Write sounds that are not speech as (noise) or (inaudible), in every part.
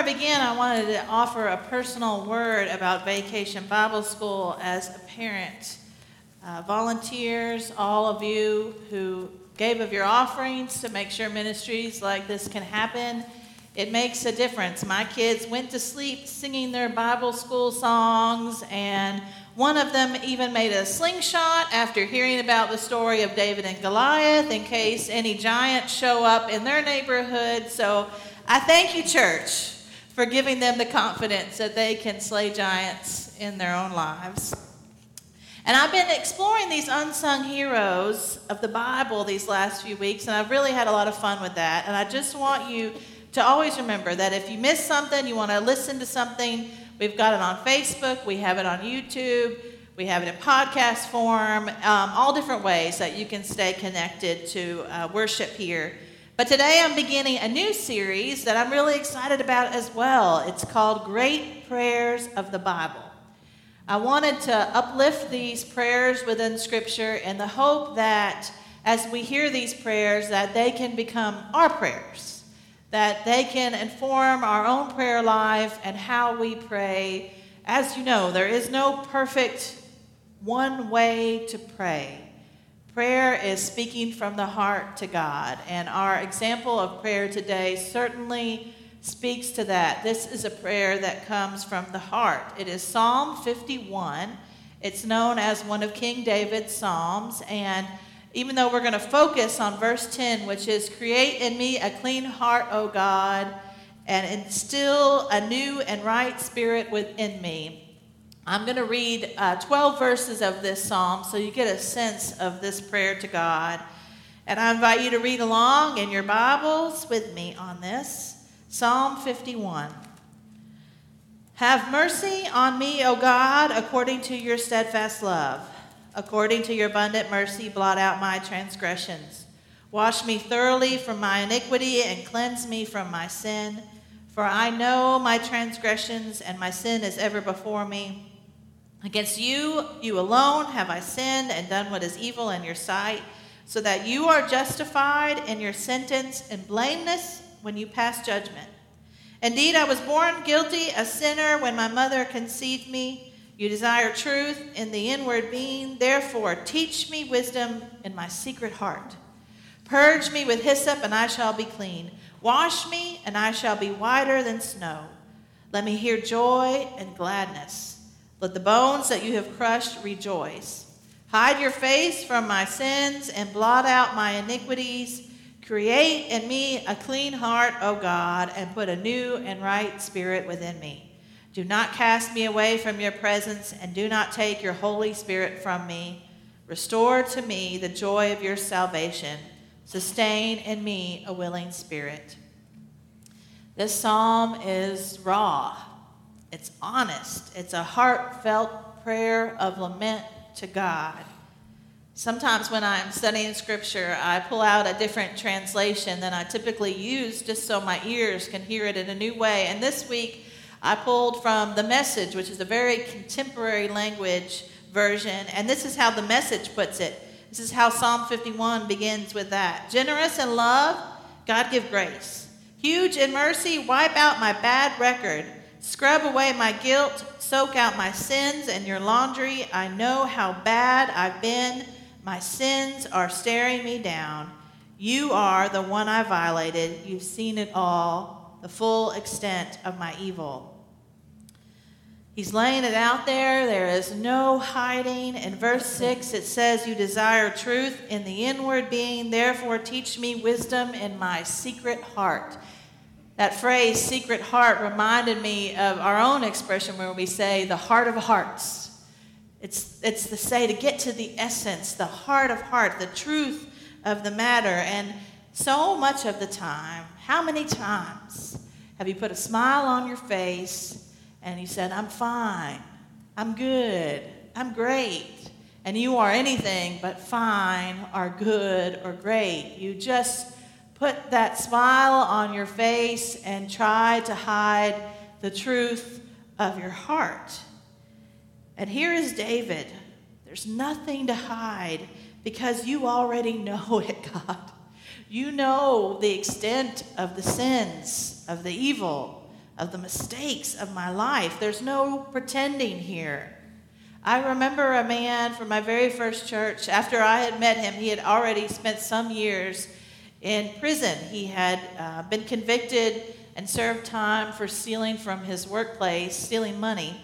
I begin, I wanted to offer a personal word about Vacation Bible School as a parent. Uh, volunteers, all of you who gave of your offerings to make sure ministries like this can happen, it makes a difference. My kids went to sleep singing their Bible school songs, and one of them even made a slingshot after hearing about the story of David and Goliath in case any giants show up in their neighborhood. So I thank you, church, for giving them the confidence that they can slay giants in their own lives. And I've been exploring these unsung heroes of the Bible these last few weeks, and I've really had a lot of fun with that. And I just want you to always remember that if you miss something, you want to listen to something, we've got it on Facebook, we have it on YouTube, we have it in podcast form, um, all different ways that you can stay connected to uh, worship here. But today I'm beginning a new series that I'm really excited about as well. It's called Great Prayers of the Bible. I wanted to uplift these prayers within Scripture in the hope that as we hear these prayers, that they can become our prayers, that they can inform our own prayer life and how we pray. As you know, there is no perfect one way to pray. Prayer is speaking from the heart to God, and our example of prayer today certainly speaks to that. This is a prayer that comes from the heart. It is Psalm 51. It's known as one of King David's Psalms, and even though we're going to focus on verse 10, which is Create in me a clean heart, O God, and instill a new and right spirit within me. I'm going to read uh, 12 verses of this psalm so you get a sense of this prayer to God. And I invite you to read along in your Bibles with me on this. Psalm 51. Have mercy on me, O God, according to your steadfast love. According to your abundant mercy, blot out my transgressions. Wash me thoroughly from my iniquity and cleanse me from my sin. For I know my transgressions, and my sin is ever before me. Against you, you alone, have I sinned and done what is evil in your sight, so that you are justified in your sentence and blameless when you pass judgment. Indeed, I was born guilty, a sinner, when my mother conceived me. You desire truth in the inward being. Therefore, teach me wisdom in my secret heart. Purge me with hyssop, and I shall be clean. Wash me, and I shall be whiter than snow. Let me hear joy and gladness let the bones that you have crushed rejoice. Hide your face from my sins and blot out my iniquities. Create in me a clean heart, O God, and put a new and right spirit within me. Do not cast me away from your presence, and do not take your Holy Spirit from me. Restore to me the joy of your salvation. Sustain in me a willing spirit. This psalm is raw it's honest, it's a heartfelt prayer of lament to God. Sometimes when I'm studying scripture, I pull out a different translation than I typically use just so my ears can hear it in a new way. And this week, I pulled from the message, which is a very contemporary language version. And this is how the message puts it. This is how Psalm 51 begins with that. Generous in love, God give grace. Huge in mercy, wipe out my bad record. Scrub away my guilt, soak out my sins and your laundry. I know how bad I've been. My sins are staring me down. You are the one I violated. You've seen it all, the full extent of my evil. He's laying it out there. There is no hiding. In verse 6, it says, You desire truth in the inward being, therefore teach me wisdom in my secret heart. That phrase, secret heart, reminded me of our own expression where we say the heart of hearts. It's, it's to say to get to the essence, the heart of heart, the truth of the matter. And so much of the time, how many times Have you put a smile on your face and you said, I'm fine, I'm good, I'm great? And you are anything but fine or good or great. You just put that smile on your face and try to hide the truth of your heart. And here is David. There's nothing to hide because you already know it, (laughs) God. You know the extent of the sins, of the evil, of the mistakes of my life. There's no pretending here. I remember a man from my very first church, after I had met him, he had already spent some years in prison. He had uh, been convicted and served time for stealing from his workplace, stealing money.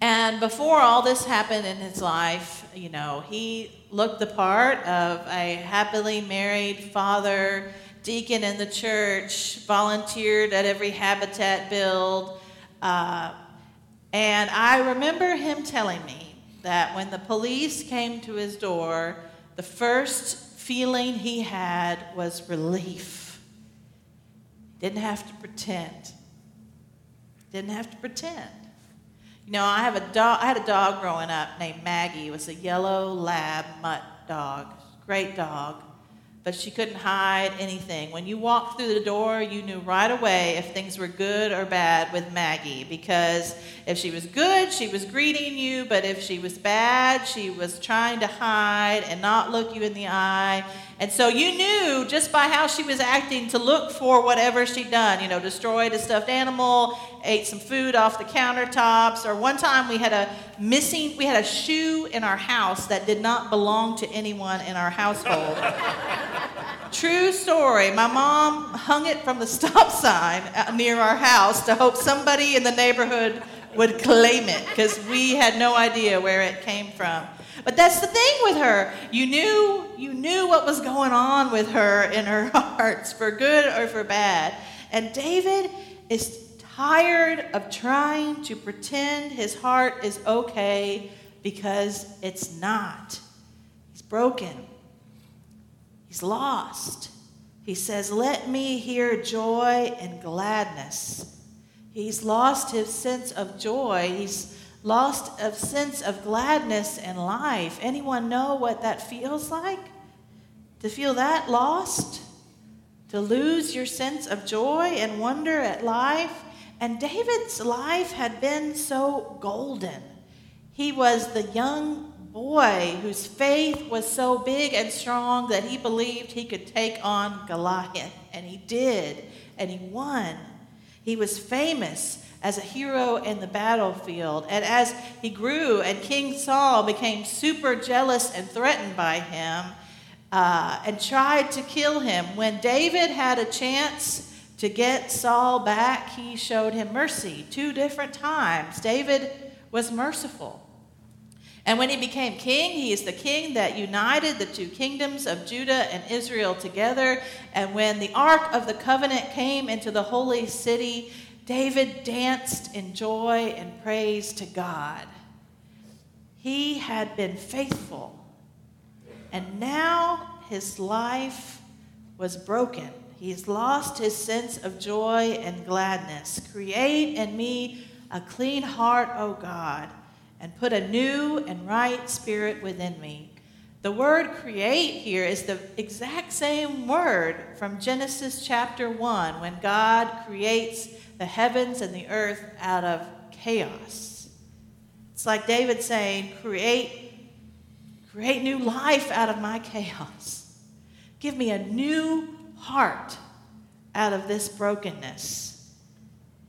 And before all this happened in his life, you know, he looked the part of a happily married father, deacon in the church, volunteered at every habitat build. Uh, and I remember him telling me that when the police came to his door, the first feeling he had was relief. Didn't have to pretend. Didn't have to pretend. You know, I have a dog. I had a dog growing up named Maggie. It was a yellow lab mutt dog. Great dog but she couldn't hide anything. When you walked through the door, you knew right away if things were good or bad with Maggie because if she was good, she was greeting you, but if she was bad, she was trying to hide and not look you in the eye. And so you knew just by how she was acting to look for whatever she'd done, you know, destroyed a stuffed animal, ate some food off the countertops, or one time we had a missing, we had a shoe in our house that did not belong to anyone in our household. (laughs) True story. My mom hung it from the stop sign uh, near our house to hope somebody in the neighborhood would claim it because we had no idea where it came from. But that's the thing with her. You knew you knew what was going on with her in her (laughs) hearts for good or for bad. And David is tired of trying to pretend his heart is okay because it's not. He's broken. He's lost. He says, Let me hear joy and gladness. He's lost his sense of joy. He's lost a sense of gladness in life. Anyone know what that feels like? To feel that lost? To lose your sense of joy and wonder at life? And David's life had been so golden. He was the young boy whose faith was so big and strong that he believed he could take on Goliath. And he did, and he won. He was famous as a hero in the battlefield. And as he grew and King Saul became super jealous and threatened by him uh, and tried to kill him, when David had a chance to get Saul back, he showed him mercy two different times. David was merciful. And when he became king, he is the king that united the two kingdoms of Judah and Israel together. And when the Ark of the Covenant came into the holy city, David danced in joy and praise to God. He had been faithful, and now his life was broken. He's lost his sense of joy and gladness. Create in me a clean heart, O God and put a new and right spirit within me. The word create here is the exact same word from Genesis chapter 1 when God creates the heavens and the earth out of chaos. It's like David saying, create create new life out of my chaos. Give me a new heart out of this brokenness.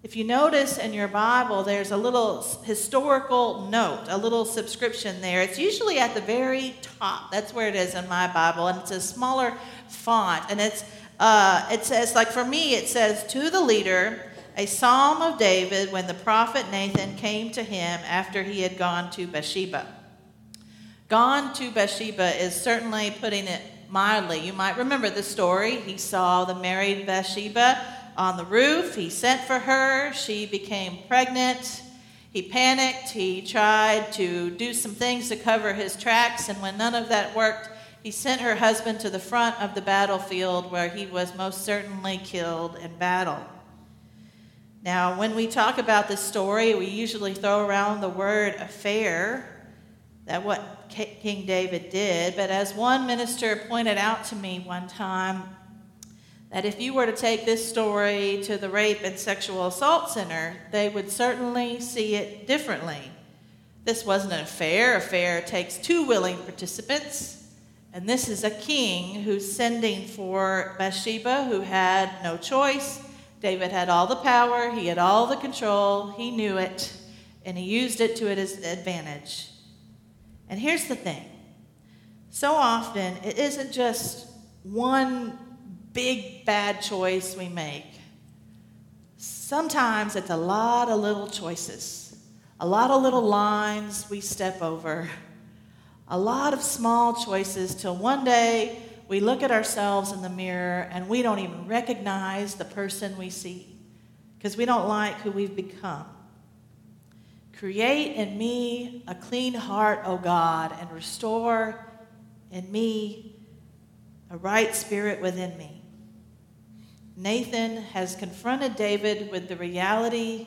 If you notice in your Bible, there's a little historical note, a little subscription there. It's usually at the very top. That's where it is in my Bible, and it's a smaller font. And it's uh, it says, like for me, it says, "To the leader, a psalm of David when the prophet Nathan came to him after he had gone to Bathsheba." Gone to Bathsheba is certainly putting it mildly. You might remember the story. He saw the married Bathsheba on the roof. He sent for her. She became pregnant. He panicked. He tried to do some things to cover his tracks, and when none of that worked, he sent her husband to the front of the battlefield where he was most certainly killed in battle. Now, when we talk about this story, we usually throw around the word affair, that what King David did. But as one minister pointed out to me one time, that if you were to take this story to the rape and sexual assault center, they would certainly see it differently. This wasn't an affair. Affair takes two willing participants. And this is a king who's sending for Bathsheba, who had no choice. David had all the power, he had all the control, he knew it, and he used it to his advantage. And here's the thing so often, it isn't just one big bad choice we make. Sometimes it's a lot of little choices, a lot of little lines we step over, a lot of small choices till one day we look at ourselves in the mirror and we don't even recognize the person we see because we don't like who we've become. Create in me a clean heart, O God, and restore in me a right spirit within me. Nathan has confronted David with the reality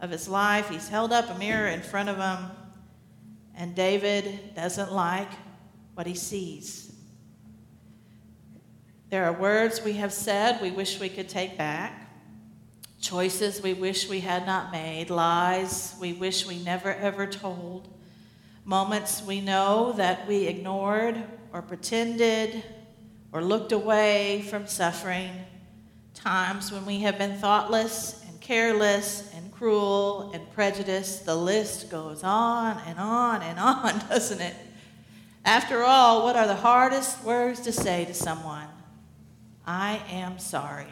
of his life. He's held up a mirror in front of him, and David doesn't like what he sees. There are words we have said we wish we could take back choices we wish we had not made, lies we wish we never ever told, moments we know that we ignored or pretended or looked away from suffering, times when we have been thoughtless and careless and cruel and prejudiced. The list goes on and on and on, (laughs) doesn't it? After all, what are the hardest words to say to someone? I am sorry.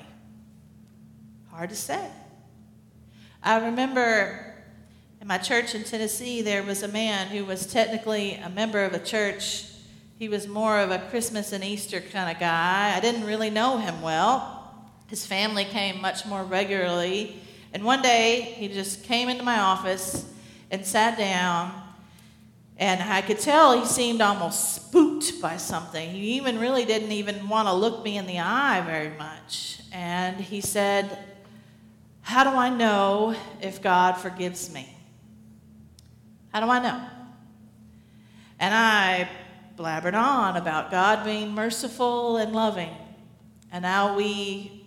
Hard to say. I remember in my church in Tennessee, there was a man who was technically a member of a church. He was more of a Christmas and Easter kind of guy. I didn't really know him well. His family came much more regularly. And one day, he just came into my office and sat down. And I could tell he seemed almost spooked by something. He even really didn't even want to look me in the eye very much. And he said, how do I know if God forgives me? How do I know? And I blabbered on about God being merciful and loving. And how we,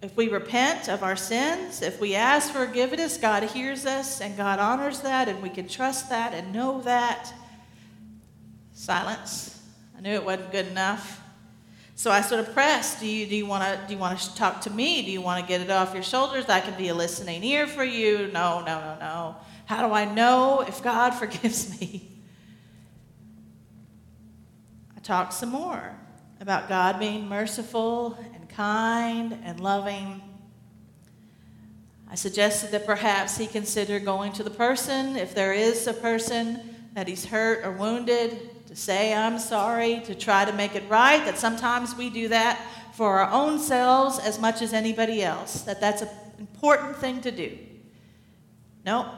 if we repent of our sins, if we ask for forgiveness, God hears us and God honors that, and we can trust that and know that. Silence. I knew it wasn't good enough. So I sort of pressed, do you, do you want to do you want to talk to me? Do you want to get it off your shoulders? I can be a listening ear for you. No, no, no, no. How do I know if God (laughs) forgives me? I talked some more about God being merciful kind and loving. I suggested that perhaps he consider going to the person, if there is a person that he's hurt or wounded, to say, I'm sorry, to try to make it right, that sometimes we do that for our own selves as much as anybody else, that that's an important thing to do. No,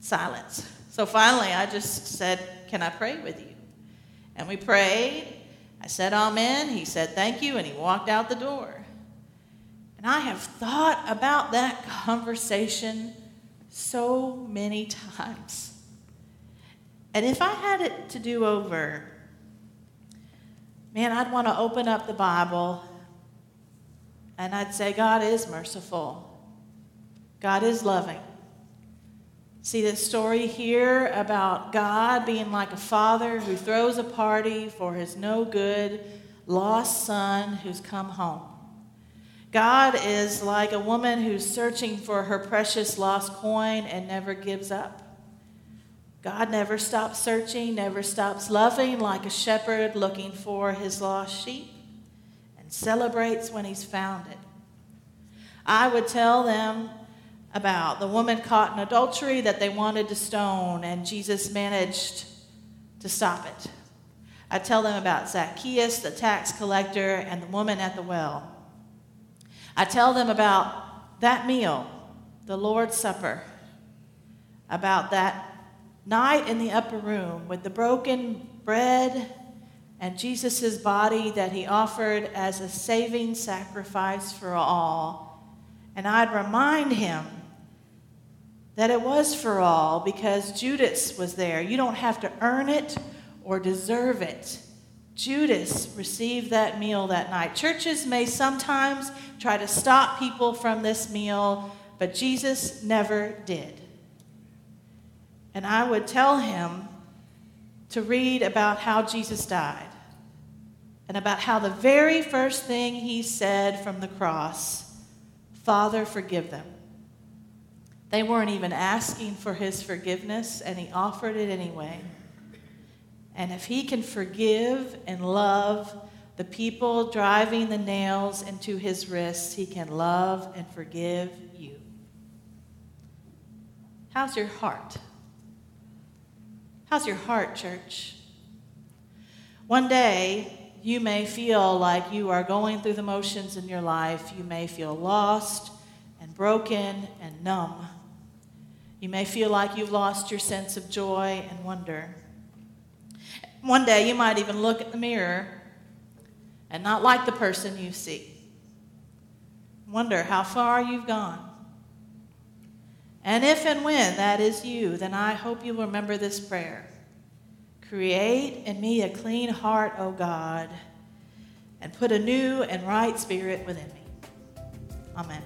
silence. So finally, I just said, Can I pray with you? And we prayed. I said, Amen. He said, Thank you. And he walked out the door. And I have thought about that conversation so many times. And if I had it to do over, man, I'd want to open up the Bible and I'd say, God is merciful, God is loving. See this story here about God being like a father who throws a party for his no good lost son who's come home. God is like a woman who's searching for her precious lost coin and never gives up. God never stops searching, never stops loving like a shepherd looking for his lost sheep, and celebrates when he's found it. I would tell them about the woman caught in adultery that they wanted to stone, and Jesus managed to stop it. I tell them about Zacchaeus, the tax collector, and the woman at the well. I tell them about that meal, the Lord's Supper, about that night in the upper room with the broken bread and Jesus' body that he offered as a saving sacrifice for all, And I'd remind him that it was for all because Judas was there. You don't have to earn it or deserve it. Judas received that meal that night. Churches may sometimes try to stop people from this meal, but Jesus never did. And I would tell him to read about how Jesus died and about how the very first thing he said from the cross Father, forgive them. They weren't even asking for his forgiveness, and he offered it anyway. And if he can forgive and love the people driving the nails into his wrists, he can love and forgive you. How's your heart? How's your heart, church? One day, you may feel like you are going through the motions in your life. You may feel lost and broken and numb. You may feel like you've lost your sense of joy and wonder. One day, you might even look at the mirror and not like the person you see. Wonder how far you've gone. And if and when that is you, then I hope you remember this prayer Create in me a clean heart, O God, and put a new and right spirit within me. Amen.